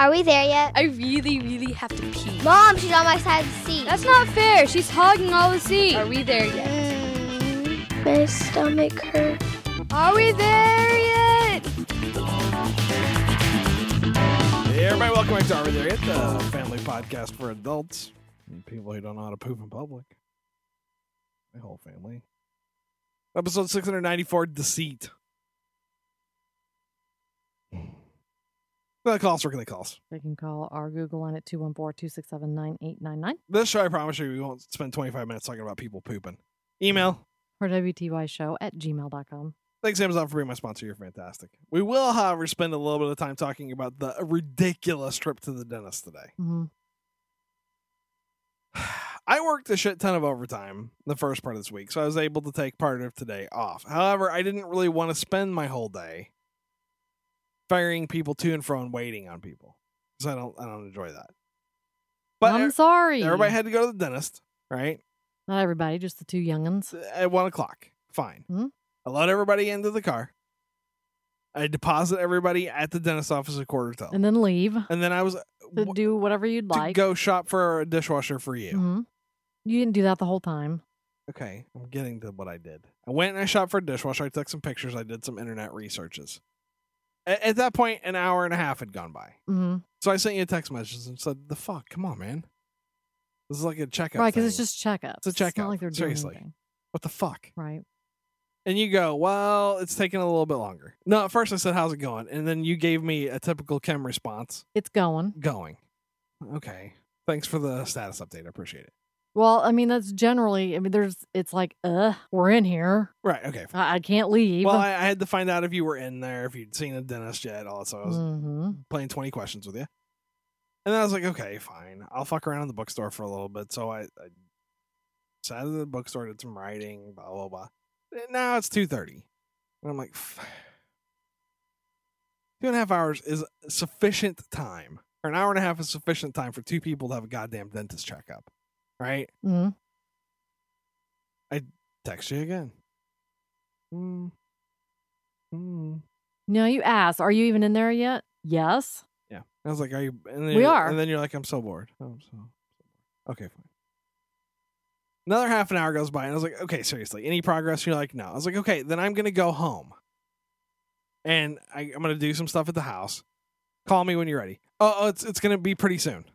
Are we there yet? I really, really have to pee. Mom, she's on my side of the seat. That's not fair. She's hogging all the seat. Are we there yet? Mm, my stomach hurts. Are we there yet? Hey, everybody, welcome back to Are We There Yet, the family podcast for adults and people who don't know how to poop in public. My whole family. Episode 694 Deceit. Gonna call us, we're gonna call us. They can call our Google line at 214-267-9899 This show, I promise you, we won't spend 25 minutes talking about people pooping. Email. RWTYshow at gmail.com. Thanks, Amazon, for being my sponsor. You're fantastic. We will, however, spend a little bit of time talking about the ridiculous trip to the dentist today. hmm I worked a shit ton of overtime the first part of this week, so I was able to take part of today off. However, I didn't really want to spend my whole day ferrying people to and fro and waiting on people So I don't I don't enjoy that. But I'm sorry. everybody had to go to the dentist, right? Not everybody, just the two youngins. At one o'clock, fine. Mhm. I let everybody into the car. I deposit everybody at the dentist office at quarter till, And then leave and then I was to do whatever you'd to like. go shop for a dishwasher for you. hmm You didn't do that the whole time. Okay, I'm getting to what I did. I went and I shopped for a dishwasher. I took some pictures. I did some internet researches. At, at that point, an hour and a half had gone by. hmm So I sent you a text message and said, "The fuck, come on, man. This is like a checkup. Right, because it's just checkups. It's a It's checkup, not like they're doing seriously. anything. what the fuck." Right. And you go, "Well, it's taking a little bit longer." No, at first I said, "How's it going?" And then you gave me a typical Kim response, It's going. going. Okay, thanks for the status update. I appreciate it. Well, I mean, that's generally, I mean, there's, it's like, uh, we're in here. Right. Okay. I, I can't leave. Well, I, I had to find out if you were in there, if you'd seen a dentist yet, all that. So I was hmm playing 20 questions with you. And then I was like, okay, fine. I'll fuck around in the bookstore for a little bit. So I, I sat at the bookstore, did some writing, blah, blah, blah. And now it's 2.30. And I'm like, two and a half hours is sufficient time. Or an hour and a half is sufficient time for two people to have a goddamn dentist checkup. Right? hmm I Text you again. Hmm. Hmm. No, you asked, are you even in there yet? Yes. Yeah. I was like, are you? And then We you're- And then you're like, I'm so bored. Oh, I'm so, so bored. Okay, fine. Another half an hour goes by, and I was like, okay, seriously, any progress? You're like, no. I was like, okay, then I'm going to go home. And I, I'm going to do some stuff at the house. Call me when you're ready. Oh, oh it's, it's going to be pretty soon.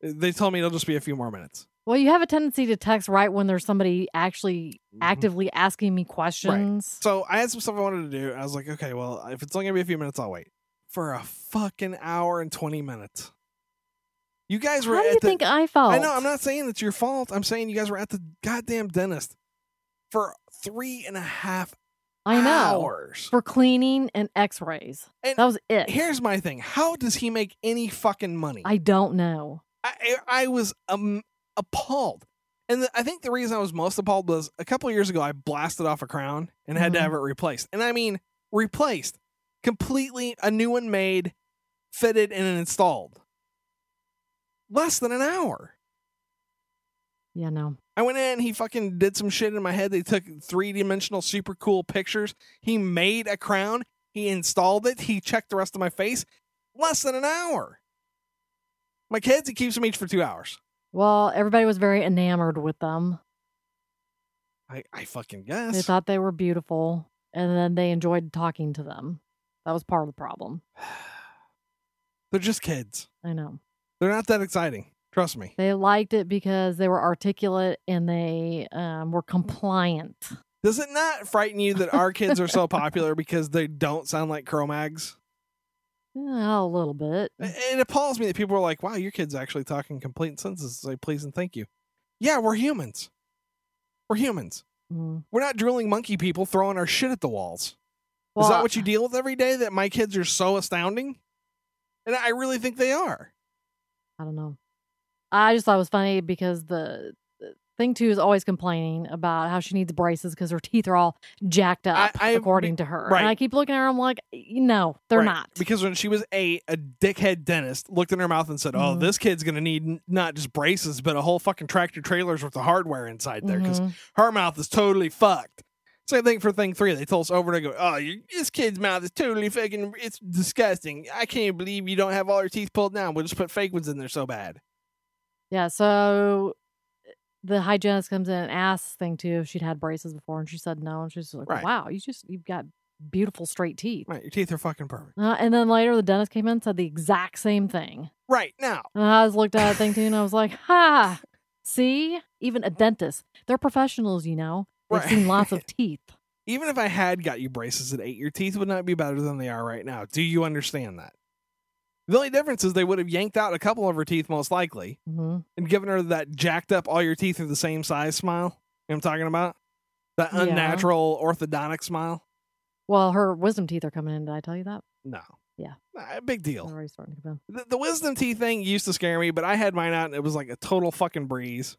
They told me it'll just be a few more minutes. Well, you have a tendency to text right when there's somebody actually Mhm. actively asking me questions. So I had some stuff I wanted to do. I was like, okay, well, if it's only going to be a few minutes, I'll wait. For a fucking hour and 20 minutes. You guys were How do you the, think I felt? I know. I'm not saying it's your fault. I'm saying you guys were at the goddamn dentist for three and a half I know. hours. For cleaning and x-rays. And That was it. Here's my thing: How does he make any fucking money? I don't know. I, I, I was um, appalled, and the, I think the reason I was most appalled was a couple years ago I blasted off a crown and had to Mhm. have it replaced, and I mean replaced completely, a new one made, fitted, and installed. Less than an hour. Yeah, no. I went in, he fucking did some shit in my head. They took three dimensional, super cool pictures. He made a crown, he installed it, he checked the rest of my face. Less than an hour. My kids, he keeps them each for two hours. Well, everybody was very enamored with them. I, I fucking guess. They thought they were beautiful, and then they enjoyed talking to them. That was part of the problem. They're just kids. I know. They're not that exciting. Trust me. They liked it because they were articulate and they um, were compliant. Does it not frighten you that our kids are so popular because they don't sound like Cro-Mags? Yeah, a little bit. It appalls me that people are like, wow, your kid's actually talking complete sentences. Say please and thank you. Yeah, we're humans. We're humans. Mm. We're not drilling monkey people throwing our shit at the walls. Is that what you deal with every day? That my kids are so astounding? And I really think they are. I don't know. I just thought it was funny because the thing too is always complaining about how she needs braces because her teeth are all jacked up, I- according to her. right. And I keep looking at her. I'm like, no, they're Right. not. Because when she was eight, a dickhead dentist looked in her mouth and said, "Oh, Mhm. this kid's gonna need not just braces, but a whole fucking tractor trailers worth of hardware inside there because Mhm. her mouth is totally fucked." Same thing for thing three. They told us over and go, oh, you, this kid's mouth is totally fucking, it's disgusting. I can't believe you don't have all your teeth pulled down. We'll just put fake ones in there so bad. Yeah, so the hygienist comes in and asks thing two if she'd had braces before, and she said no, and she's like, Right. "Wow, you just you've got beautiful straight teeth." Right, your teeth are fucking perfect. Uh, and then later, the dentist came in and said the exact same thing. Right, now, And I was looked at that thing too, and I was like, "Ha! See, even a dentist, they're professionals, you know. They've Right. seen lots of teeth." even if I had got you braces at eight, your teeth would not be better than they are right now. Do you understand that? The only difference is they would have yanked out a couple of her teeth, most likely, hmm and given her that jacked up, all your teeth are the same size smile. You know I'm talking about? That Yeah. unnatural orthodontic smile? Well, her wisdom teeth are coming in. Did I tell you that? No. Yeah. Big They're deal. already starting to come in. The, the wisdom teeth thing used to scare me, but I had mine out and it was like a total fucking breeze.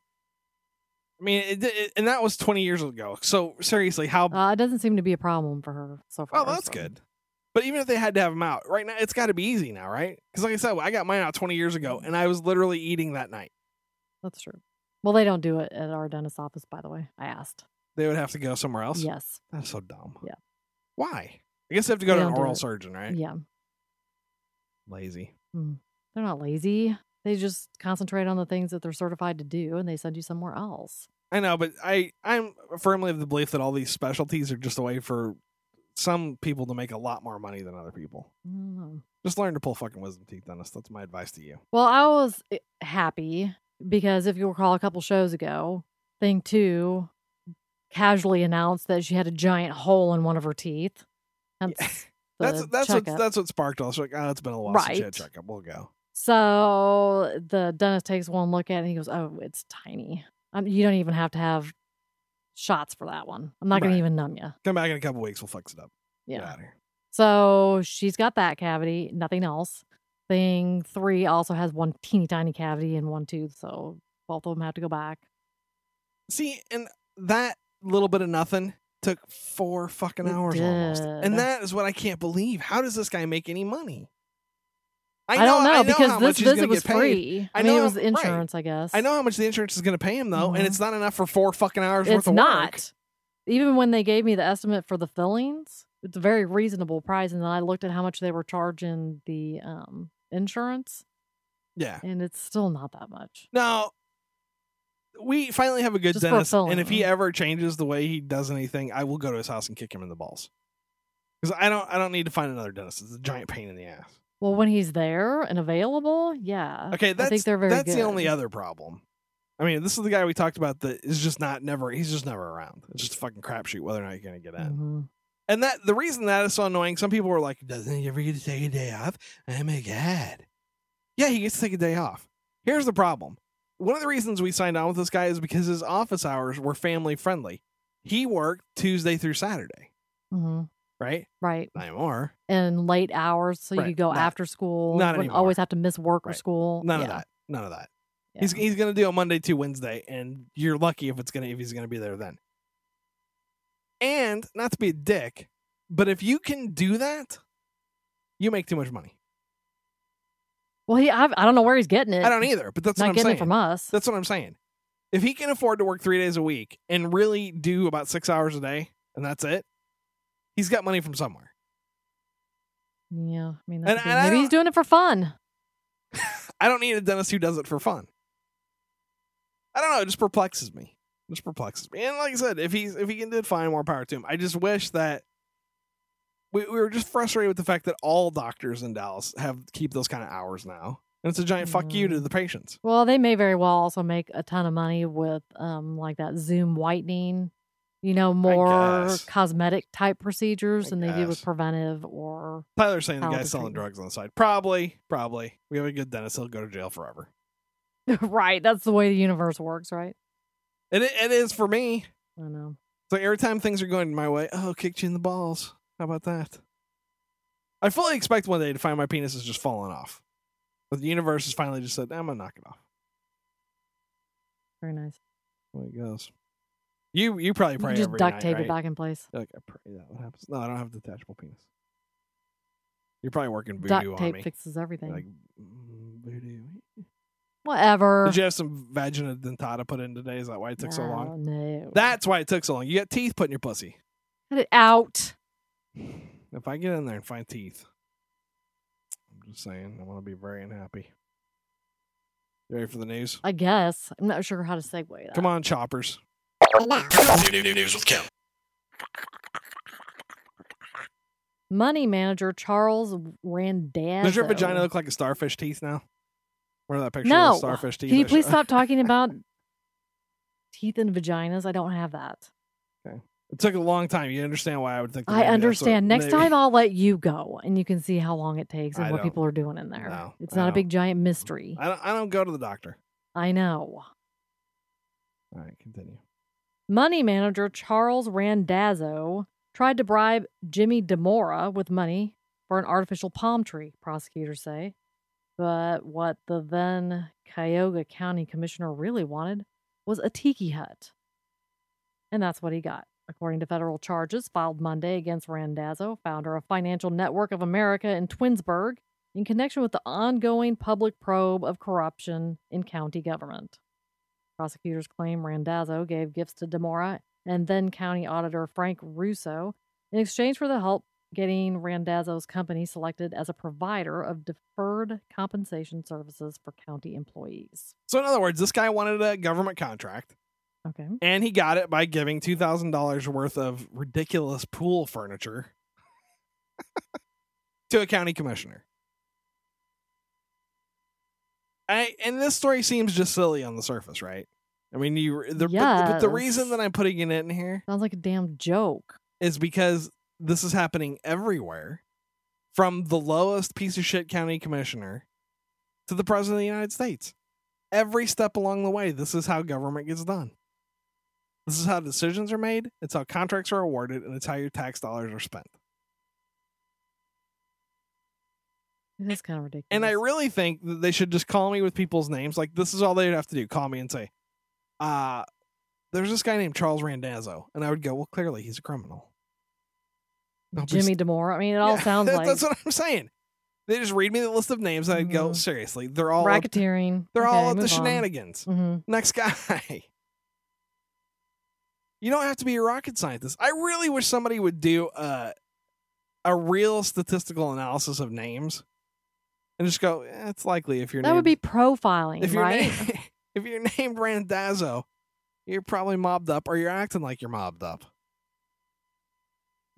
I mean, it, it, and that was 20 years ago. So seriously, how? Uh, it doesn't seem to be a problem for her so far. oh, that's so- good. But even if they had to have them out right now, it's got to be easy now, right? Because like I said, I got mine out 20 years ago, and I was literally eating that night. That's true. Well, they don't do it at our dentist's office, by the way. I asked. They would have to go somewhere else. Yes. That's so dumb. Yeah. Why? I guess they have to go They to an oral surgeon, right? Yeah. Lazy. Hmm. They're not lazy. They just concentrate on the things that they're certified to do and they send you somewhere else. I know, but I I'm firmly of the belief that all these specialties are just a way for some people to make a lot more money than other people. Don't. Just learn to pull fucking wisdom teeth, Dennis. That's my advice to you. Well, I was eh, happy because if you recall a couple shows ago, thing two casually announced that she had a giant hole in one of her teeth. Hence the That's that's what that's what sparked us. Like, oh, it's been a while since you had a checkup. We'll go. So the dentist takes one look at it and he goes, "Oh, it's tiny. Um, you don't even have to have shots for that one. I'm not going to even numb you." Come back in a couple weeks. We'll fix it up. Get Yeah. here. So she's got that cavity, nothing else. Thing three also has one teeny tiny cavity in one tooth, so both of them have to go back. See, and that little bit of nothing took four fucking It hours almost, did. and that is what I can't believe. How does this guy make any money? I, don't know, I because this much he's gonna visit was free. I I, mean, know it was how- right. insurance, I guess. I know how much the insurance is going to pay him though, and Mhm. it's not enough for four fucking hours worth it's of not. work. Even when they gave me the estimate for the fillings, it's a very reasonable price. And then I looked at how much they were charging the um, insurance, Yeah. and it's still not that much. Now, we finally have a good Just a dentist, and if he ever changes the way he does anything, I will go to his house and kick him in the balls. Because I don't, I don't need to find another dentist. It's a giant pain in the ass. Well, when he's there and available, yeah. Okay, that's I think they're very that's the only other problem. I mean, this is the guy we talked about that is just not never. He's just never around. It's just a fucking crapshoot whether or not you're gonna get in. Mhm. And that the reason that is so annoying. Some people were like, "Doesn't he ever get to take a day off?" Oh my god. Yeah, he gets to take a day off. Here's the problem. One of the reasons we signed on with this guy is because his office hours were family friendly. He worked Tuesday through Saturday, Mhm. Right? Right. Not anymore. And late hours, so you Right, could go not- after school. not wouldn't anymore. always have to miss work or Right. school. None of Yeah, that. None of that. yeah. He's he's gonna do a Monday to Wednesday, and you're lucky if it's gonna if he's gonna be there then. And not to be a dick, but if you can do that, you make too much money. well, he. I've, I don't know where he's getting it. I don't either, but that's Not what I'm getting saying. it from us. That's what I'm saying. If he can afford to work three days a week and really do about six hours a day, and that's it, he's got money from somewhere. yeah, I mean, And- that's and I maybe he's doing it for fun. I don't need a dentist who does it for fun. I don't know. It just perplexes me. It just perplexes me. And like I said, if he's if he can do it, fine. More power to him. I just wish that we, we were just frustrated with the fact that all doctors in Dallas have keep those kind of hours now, and it's a giant fuck you to Mm. the patients. Well, they may very well also make a ton of money with um like that Zoom whitening. You know, more cosmetic type procedures I than they do with guess. preventive or Tyler's saying the guy's selling drugs on the side. Probably, probably. We have a good dentist. He'll go to jail forever. right. That's the way the universe works, right? And it, it is for me. I know. So every time things are going my way, oh, kicked you in the balls. How about that? I fully expect one day to find my penis is just falling off. But the universe has finally just said, I'm gonna knock it off. Very nice. There it goes. You you probably pray can just duct night, tape right? it back in place. Like I pray that what happens. No, I don't have a detachable penis. You're probably working voodoo Duct on tape fixes everything. Like mm, voodoo. Whatever. Did you have some vagina dentata put in today? Is that why it took so long? No, No. That's why it took so long. You got teeth put in your pussy. Cut it out. If I get in there and find teeth, I'm just saying, I'm gonna be very unhappy. You ready for the news? I guess. I'm not sure how to segue that. Come on, choppers. News with Kim. Money manager Charles Randazzo. Does your vagina look like a starfish teeth now? Where that picture No. of starfish teeth? Can you please stop talking about teeth and vaginas? I don't have that. Okay. It took a long time. You understand why I would think. that I that's what- understand. Next maybe- time I'll let you go and you can see how long it takes and I what people are doing in there. No, it's I not a don't. big giant mystery. I don't. I don't go to the doctor. I know. All right, continue. Money manager Charles Randazzo tried to bribe Jimmy Dimora with money for an artificial palm tree, prosecutors say. But what the then Cuyahoga County Commissioner really wanted was a tiki hut. And that's what he got, according to federal charges filed Monday against Randazzo, founder of Financial Network of America in Twinsburg, in connection with the ongoing public probe of corruption in county government. Prosecutors claim Randazzo gave gifts to Dimora and then County Auditor Frank Russo in exchange for the help getting Randazzo's company selected as a provider of deferred compensation services for county employees. So in other words, this guy wanted a government contract, Okay. and he got it by giving two thousand dollars worth of ridiculous pool furniture to a county commissioner. I and this story seems just silly on the surface, right? I mean, you the but, but the reason that I'm putting it in here Sounds like a damn joke. is because this is happening everywhere from the lowest piece of shit county commissioner to the president of the United States. Every step along the way, this is how government gets done. This is how decisions are made, it's how contracts are awarded, and it's how your tax dollars are spent. It is kind of ridiculous. And I really think that they should just call me with people's names. Like this is all they'd have to do. Call me and say, uh, there's this guy named Charles Randazzo. And I would go, Well, clearly he's a criminal. I'll be Jimmy Dimora. I mean, it all Yeah, sounds that- like that's what I'm saying. They just read me the list of names, and I'd go, seriously, they're all up- racketeering. they're Okay, all at the shenanigans. hmm Next guy. You don't have to be a rocket scientist. I really wish somebody would do a a real statistical analysis of names, and just go. Eh, it's likely if you're That would be profiling, if you're right? na- if you're named Randazzo, you're probably mobbed up, or you're acting like you're mobbed up.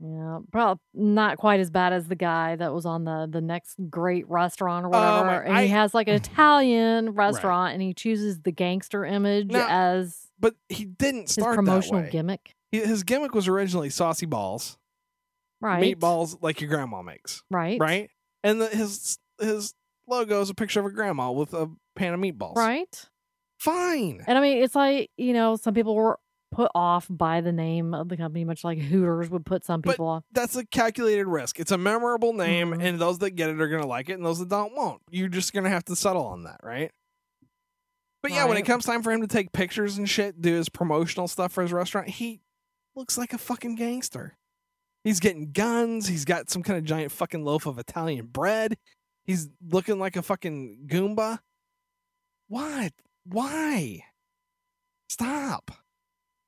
Yeah, probably not quite as bad as the guy that was on the the next great restaurant or Oh, whatever. and I- he has like an Italian restaurant, and he chooses the gangster image Now, as But he didn't his start promotional that way. gimmick. His gimmick was originally saucy balls, Right, meatballs like your grandma makes. right, right? And the, his his logo is a picture of a grandma with a pan of meatballs. right. Fine. And I mean, it's like you know, some people were put off by the name of the company, much like Hooters would put some But people off. That's a calculated risk. It's a memorable name, Mhm. and those that get it are going to like it, and those that don't won't. You're just going to have to settle on that, right? But yeah, when it comes time for him to take pictures and shit, do his promotional stuff for his restaurant, he looks like a fucking gangster. He's getting guns. He's got some kind of giant fucking loaf of Italian bread. He's looking like a fucking Goomba. What? Why? Stop.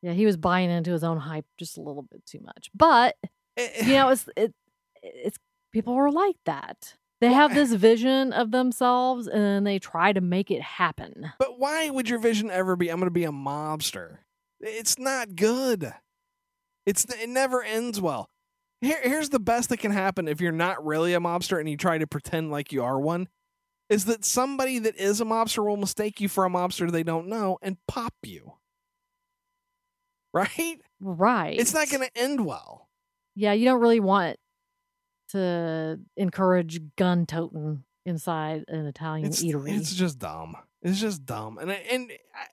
Yeah, he was buying into his own hype just a little bit too much. But Eh, you know, it's it, it's people are like that. They have this vision of themselves, and then they try to make it happen. But why would your vision ever be I'm going to be a mobster? It's not good. It's it never ends well. Here, here's the best that can happen if you're not really a mobster and you try to pretend like you are one is that somebody that is a mobster will mistake you for a mobster they don't know and pop you. Right? Right? It's not going to end well. Yeah, you don't really want to encourage gun toting inside an Italian It's eatery. it's just dumb. It's just dumb. And I- and I,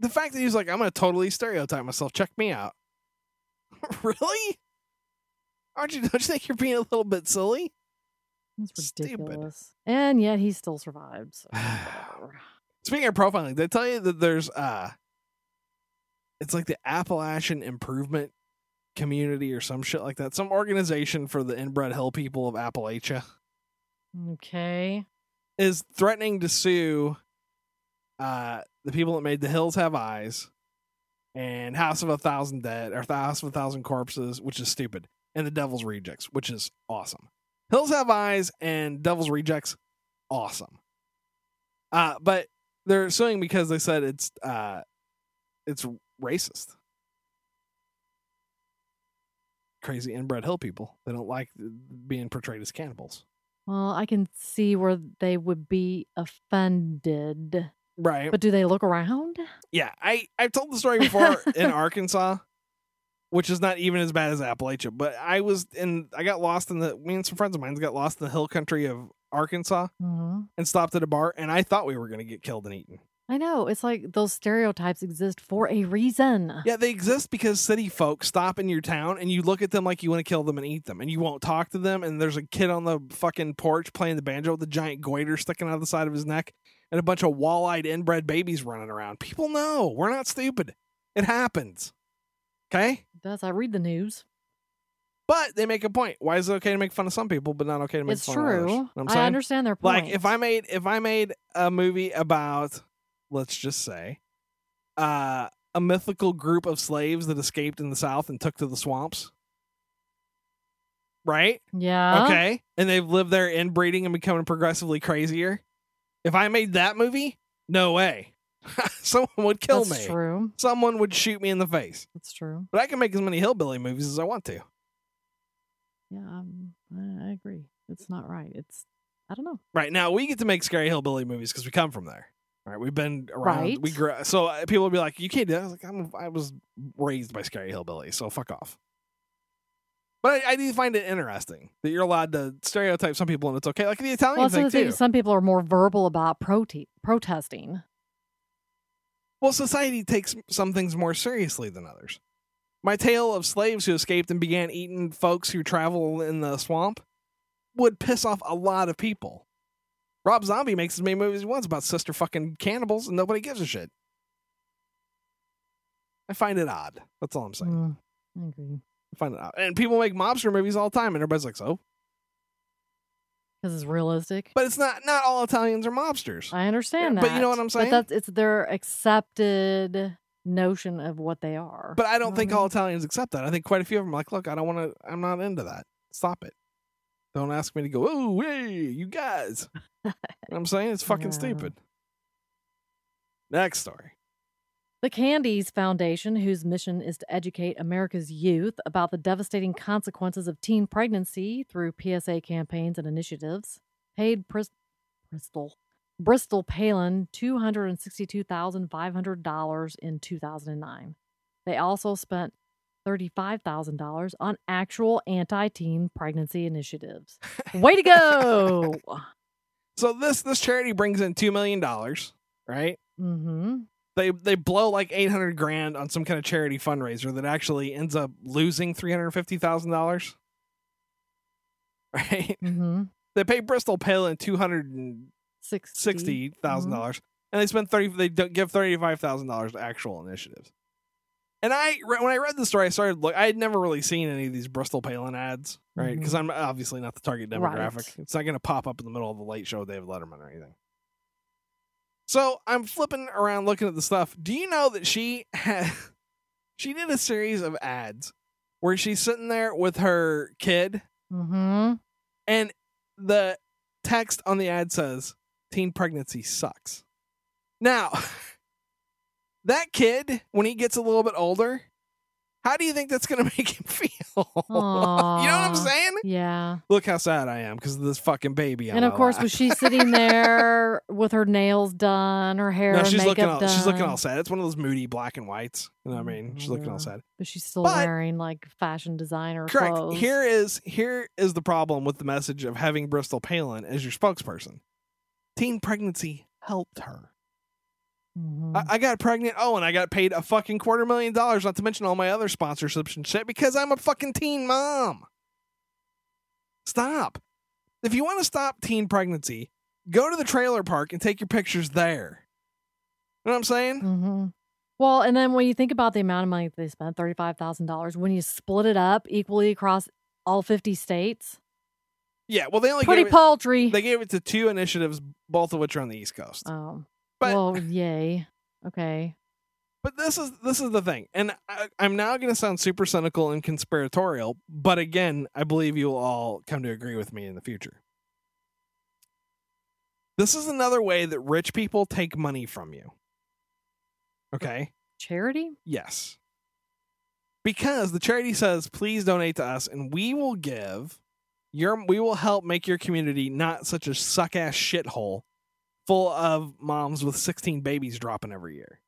the fact that he's like I'm going to totally stereotype myself. Check me out. really? Aren't you? Don't you think you're being a little bit silly? Stupid. ridiculous. And yet he still survived. So. Speaking of profiling, they tell you that there's uh it's like the Appalachian Improvement Community or some shit like that. Some organization for the inbred hill people of Appalachia okay. is threatening to sue uh the people that made the hills have eyes and House of a Thousand Dead, or House of a Thousand Corpses, which is stupid, and The Devil's Rejects, which is awesome. Hills Have Eyes and Devil's Rejects, awesome. Uh, but they're suing because they said it's uh, it's racist. Crazy inbred hill people. They don't like being portrayed as cannibals. Well, I can see where they would be offended. Right. But do they look around? Yeah, I I've told the story before in Arkansas, which is not even as bad as Appalachia. But I was in, I got lost in the. Me and some friends of mine got lost in the hill country of Arkansas hmm and stopped at a bar, and I thought we were going to get killed and eaten. I know. It's like those stereotypes exist for a reason. Yeah, they exist because city folk stop in your town and you look at them like you want to kill them and eat them, and you won't talk to them. And there's a kid on the fucking porch playing the banjo with a giant goiter sticking out of the side of his neck, and a bunch of wall-eyed inbred babies running around. People know we're not stupid. It happens. Okay. Does I read the news? But they make a point. Why is it okay to make fun of some people, but not okay to make It's fun of others? It's true. You know what I'm I understand their point. Like if I made if I made a movie about, let's just say, uh, a mythical group of slaves that escaped in the South and took to the swamps. Right? yeah. Okay. And they've lived there inbreeding and becoming progressively crazier. If I made that movie, no way. Someone would kill me. That's me. true. Someone would shoot me in the face. That's true. But I can make as many hillbilly movies as I want to. Yeah, um, I, agree. It's not right. It's I don't know. Right now, we get to make scary hillbilly movies because we come from there. Right, we've been around. Right. We grew so uh, people would be like, "You can't do that." I was like, I'm, "I was raised by scary hillbilly, so fuck off." But I, I do find it interesting that you're allowed to stereotype some people and it's okay, like the Italian Well, thing, too. some people are more verbal about prote- protesting. Well, society takes some things more seriously than others. My tale of slaves who escaped and began eating folks who travel in the swamp would piss off a lot of people. Rob Zombie makes as many movies as he wants about sister fucking cannibals and nobody gives a shit. I find it odd. That's all I'm saying. Mm, I agree. I find it odd. And people make mobster movies all the time and everybody's like, so? Because it's realistic. But it's not not all Italians are mobsters. I understand that. but you know what I'm saying? But that's it's their accepted notion of what they are. But I don't know think I all mean? Italians accept that. I think quite a few of them are like, look, I don't want to, I'm not into that. Stop it. Don't ask me to go, oh, hey, you guys. you know what I'm saying? It's fucking Yeah. stupid. Next story. The Candie's Foundation, whose mission is to educate America's youth about the devastating consequences of teen pregnancy through PSA campaigns and initiatives, paid Pris- Bristol Bristol Palin two hundred and sixty-two thousand five hundred dollars in two thousand and nine. They also spent thirty-five thousand dollars on actual anti-teen pregnancy initiatives. Way to go! So this this charity brings in $2 million, right? mm-hmm. They they blow like 800 grand on some kind of charity fundraiser that actually ends up losing $350,000. Right? Mm-hmm. They pay Bristol Palin 200 Sixty. sixty thousand dollars, and they spend thirty. They give thirty five thousand dollars to actual initiatives. And I, when I read the story, I started look. I had never really seen any of these Bristol Palin ads, right? Mhm. Because I'm obviously not the target demographic. Right. It's not going to pop up in the middle of the late show, with David Letterman, or anything. So I'm flipping around looking at the stuff. Do you know that she had she did a series of ads where she's sitting there with her kid Mm-hmm. and the text on the ad says, teen pregnancy sucks. Now, that kid, when he gets a little bit older, how do you think that's going to make him feel? you know what I'm saying? Yeah. Look how sad I am because of this fucking baby. and of course, lap. was she sitting there with her nails done, her hair No, and she's makeup looking all done? she's looking all sad. It's one of those moody black and whites. You know what I mean? She's looking all mm-hmm. sad. But she's still But- wearing like fashion designer Correct. clothes. Here is here is the problem with the message of having Bristol Palin as your spokesperson. Teen pregnancy helped her. Mhm. I, I got pregnant. Oh, and I got paid a fucking quarter million dollars, not to mention all my other sponsorships and shit, because I'm a fucking teen mom. Stop. If you want to stop teen pregnancy, go to the trailer park and take your pictures there. You know what I'm saying? Mhm. Well, and then when you think about the amount of money they spent, thirty-five thousand dollars, when you split it up equally across all fifty states, Yeah. Well, they only pretty gave it, paltry. they gave it to two initiatives, both of which are on the East Coast. oh, But well, yay. Okay. But this is this is the thing, and I, I'm now going to sound super cynical and conspiratorial. But again, I believe you will all come to agree with me in the future. This is another way that rich people take money from you. Okay. Charity? Yes. Because the charity says, please donate to us and we will give your we will help make your community not such a suck ass shithole full of moms with 16 babies dropping every year.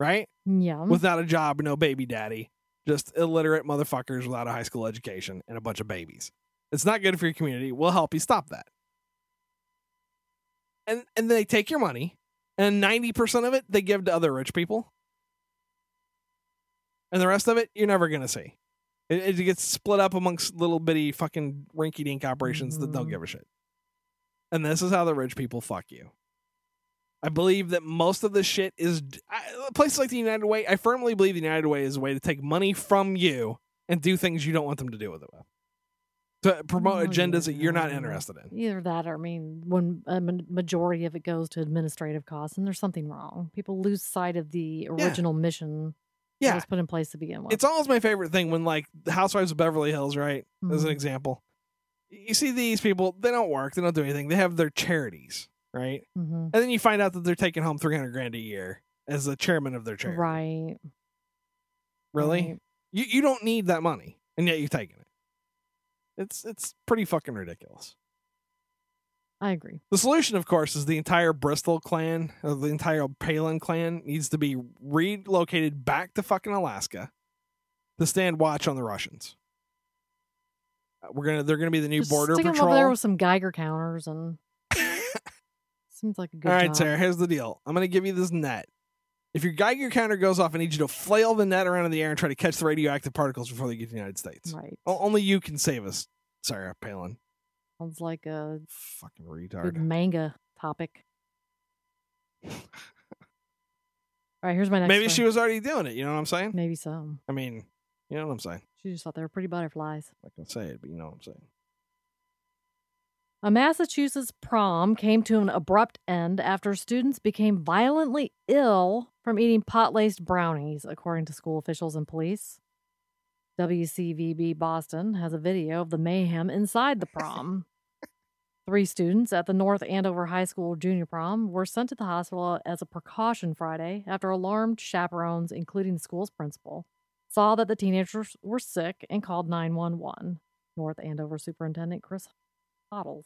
Right? Yeah. Without a job, no baby daddy. Just illiterate motherfuckers without a high school education and a bunch of babies. It's not good for your community. We'll help you stop that. And and they take your money and 90% of it they give to other rich people and the rest of it you're never gonna see. It, it gets split up amongst little bitty fucking rinky dink operations that don't Mhm. give a shit. And this is how the rich people fuck you. I believe that most of the shit is I, places like the United Way. I firmly believe the United Way is a way to take money from you and do things you don't want them to do with it with. To promote Oh, agendas that you're not interested in. Either that or, I mean, when a majority of it goes to administrative costs, and there's something wrong. People lose sight of the original mission that Yeah, was put in place to begin with. it's always my favorite thing when like the Housewives of Beverly Hills, right? As an Mhm. example, you see these people. They don't work. They don't do anything. They have their charities, right? Mhm. And then you find out that they're taking home three hundred grand a year as the chairman of their charity. Right. Really? right. You you don't need that money, and yet you're taking it. It's it's pretty fucking ridiculous. I agree. The solution, of course, is the entire Bristol clan, or the entire Palin clan, needs to be relocated back to fucking Alaska to stand watch on the Russians. Uh, We're gonna they're gonna be the new Just border stick patrol. over there with some Geiger counters, and seems like a good All right, job. Sarah. Here's the deal. I'm gonna give you this net. If your Geiger counter goes off, I need you to flail the net around in the air and try to catch the radioactive particles before they get to the United States. Right. O- Only you can save us, Sarah Palin. Sounds like a Fucking retard. manga topic. All right, here's my next. Maybe one. she was already doing it. You know what I'm saying? Maybe so. I mean, you know what I'm saying. She just thought they were pretty butterflies. I can say it, but you know what I'm saying. A Massachusetts prom came to an abrupt end after students became violently ill from eating pot laced brownies, according to school officials and police. WCVB Boston has a video of the mayhem inside the prom. Three students at the North Andover High School junior prom were sent to the hospital as a precaution Friday after alarmed chaperones, including the school's principal, saw that the teenagers were sick and called 911. North Andover Superintendent Chris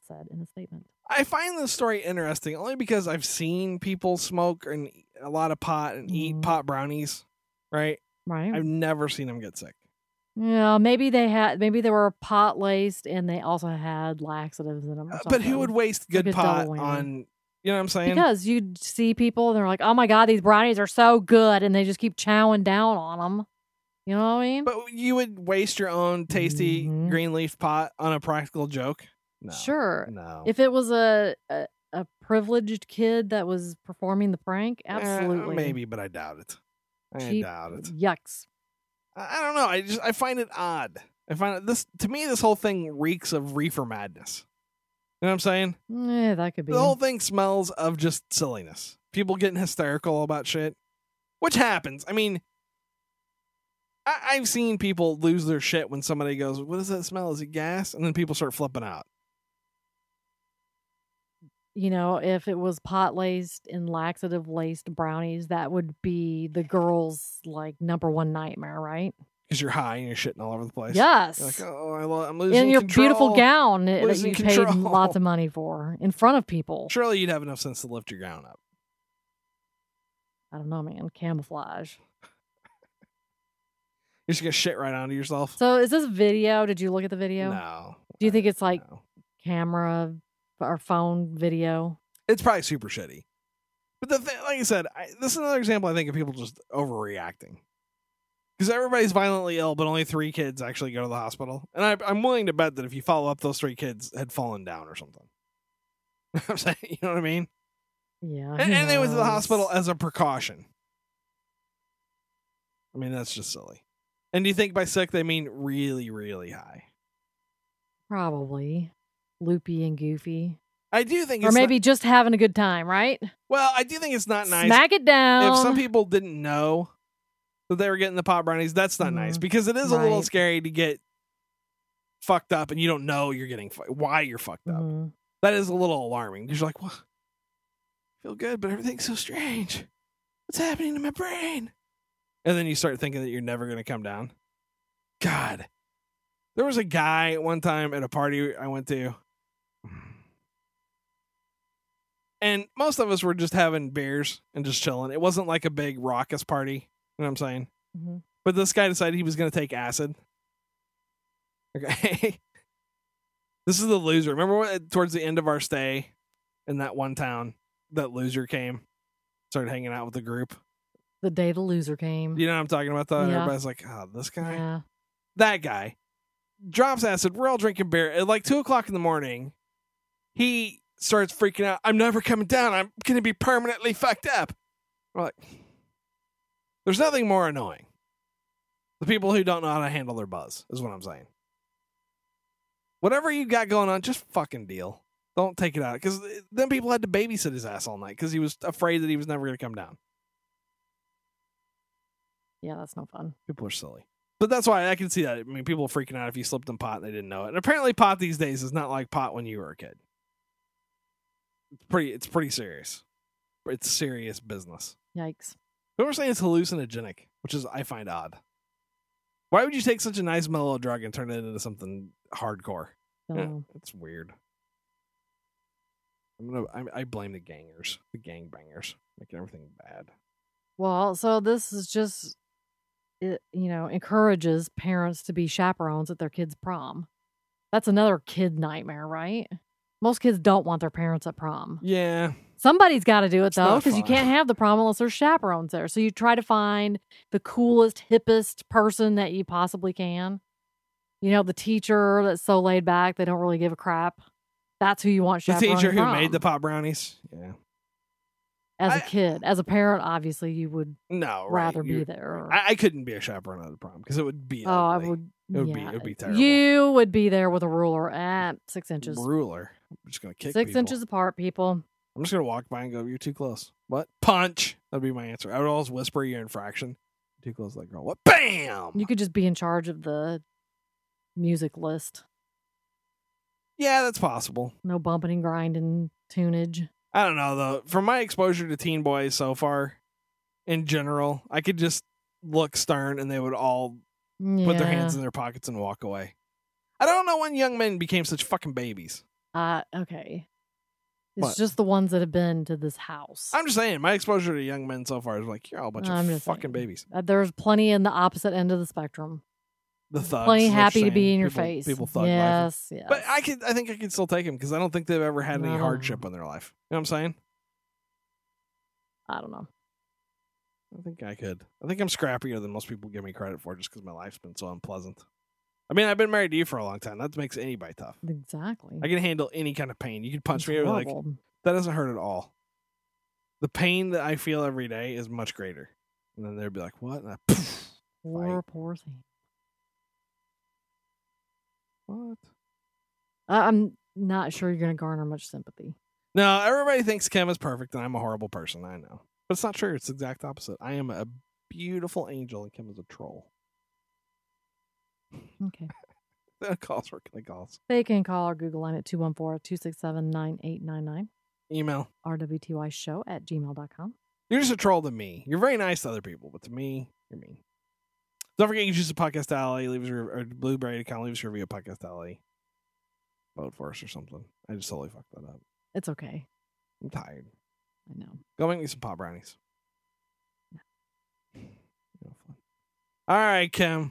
Said in a statement. I find this story interesting only because I've seen people smoke and a lot of pot and eat Mhm. pot brownies. Right? Right. I've never seen them get sick. yeah, maybe they had maybe they were pot laced and they also had laxatives in them. Uh, but who would waste good pot on? You know what I'm saying? Because you'd see people and they're like, "Oh my god, these brownies are so good," and they just keep chowing down on them. You know what I mean? but you would waste your own tasty Mhm. green leaf pot on a practical joke? No. Sure. No. If it was a, a a privileged kid that was performing the prank, Eh, uh, absolutely. maybe, but I doubt it. I Cheap doubt it. Yucks. I I don't know. I just I find it odd. I find it this to me this whole thing reeks of reefer madness. You know what I'm saying? Yeah, that could be. The whole thing smells of just silliness. People getting hysterical about shit, which happens. I mean, I, I've seen people lose their shit when somebody goes, "What does that smell? Is it gas?" And then people start flipping out. You know, if it was pot laced and laxative laced brownies, that would be the girl's like number one nightmare, right? Because you're high and you're shitting all over the place. Yes. You're like, oh, I lo- I'm losing in your beautiful control." gown that you paid lots of money for in front of people. Surely you'd have enough sense to lift your gown up. I don't know, man. Camouflage. You're just gonna shit right onto yourself. So is this video? Did you look at the video? No. Do you think it's like No. camera or phone video? it's probably super shitty. But the thing, like I said, I, this is another example. I think of people just overreacting because everybody's violently ill, but only three kids actually go to the hospital. And I, I'm willing to bet that if you follow up, those three kids had fallen down or something. I'm saying, you know what I mean? Yeah. And, and they went to the hospital as a precaution. I mean, that's just silly. And do you think by sick they mean really, really high? Probably. Loopy and goofy. I do think, Or it's not- maybe just having a good time, right? well, I do think it's not nice Smack it down. if some people didn't know that they were getting the pot brownies. That's not nice Mhm. because it is a little scary to get fucked up and you don't know you're getting fu- why you're fucked up. Mhm. That is a little alarming because you're like, well, I feel good, but everything's so strange. What's happening to my brain? And then you start thinking that you're never going to come down. God. There was a guy one time at a party I went to. And most of us were just having beers and just chilling. It wasn't like a big raucous party. You know what I'm saying? Mhm. But this guy decided he was going to take acid. Okay. this is the loser. Remember what, towards the end of our stay in that one town, that loser came, started hanging out with the group? The day the loser came. You know what I'm talking about, though? Yeah. Everybody's like, oh, this guy? Yeah. That guy drops acid. We're all drinking beer. At like 2 o'clock in the morning, he starts freaking out. I'm never coming down. I'm going to be permanently fucked up. We're like, there's nothing more annoying. The people who don't know how to handle their buzz is what I'm saying. Whatever you got going on, just fucking deal. Don't take it out because then people had to babysit his ass all night because he was afraid that he was never going to come down. Yeah, that's no fun. People are silly. But that's why I can see that. I mean, people are freaking out if you slipped in pot and they didn't know it. And apparently, pot these days is not like pot when you were a kid. It's pretty. It's pretty serious. It's serious business. Yikes. People are saying it's hallucinogenic, which is I find odd. Why would you take such a nice mellow drug and turn it into something hardcore? So, Yeah, it's weird. I'm gonna. I, I blame the gangers, the gangbangers, making everything bad. Well, so this is just, it, you know, encourages parents to be chaperones at their kids' prom. That's another kid nightmare, right? Most kids don't want their parents at prom. Yeah, Somebody's got to do it though, because you can't have the prom unless there's chaperones there. So you try to find the coolest, hippest person that you possibly can. You know, the teacher that's so laid back they don't really give a crap. That's who you want the teacher who made the pop brownies. Yeah, As a kid, as a parent, obviously you would no, right. rather be you're- there. I, I couldn't be a chaperone at the prom because it would be. oh, I ugly. would. It would be- yeah, it would be terrible. You would be there with a ruler at six inches, ruler. I'm just gonna kick six people. inches apart, people. I'm just gonna walk by and go, "You're too close." What? Punch. That'd be my answer. I would always whisper your infraction. Too close to that girl. What? Bam. You could just be in charge of the music list. yeah, that's possible. No bumping and grinding tunage. I don't know though. From my exposure to teen boys so far, in general, I could just look stern and they would all put their hands in their pockets and walk away. I don't know when young men became such fucking babies. Uh, okay. It's What? just the ones that have been to this house. I'm just saying, my exposure to young men so far is like, you're all a bunch I'm of just fucking saying. babies. Uh, There's plenty in the opposite end of the spectrum. The thugs. plenty is what happy to be saying. in your People- face. People thug life. yes, yes. But I could, I think I could still take them because I don't think they've ever had any No. hardship in their life. You know what I'm saying? I don't know. I think I could. I think I'm scrappier than most people give me credit for just because my life's been so unpleasant. I mean, I've been married to you for a long time. That makes anybody tough. Exactly. I can handle any kind of pain. You can punch It's me like, that doesn't hurt at all. The pain that I feel every day is much greater. And then they'd be like, what? And I, poof, poor, poor thing. what? I'm not sure you're going to garner much sympathy. No, everybody thinks Kim is perfect and I'm a horrible person. I know. But it's not true. It's the exact opposite. I am a beautiful angel and Kim is a troll. Okay. Calls I calls. They can call or Google line at 214 267 9899. Email. RWTY show at gmail.com. You're just a troll to me. You're very nice to other people, but to me, you're mean. Don't forget you can choose the podcast alley, leave us a or blueberry account, leave us a review of podcast alley. Vote for us or something. I just totally fucked that up. It's okay. I'm tired. I know. Go make me some pot brownies. All right, Kim.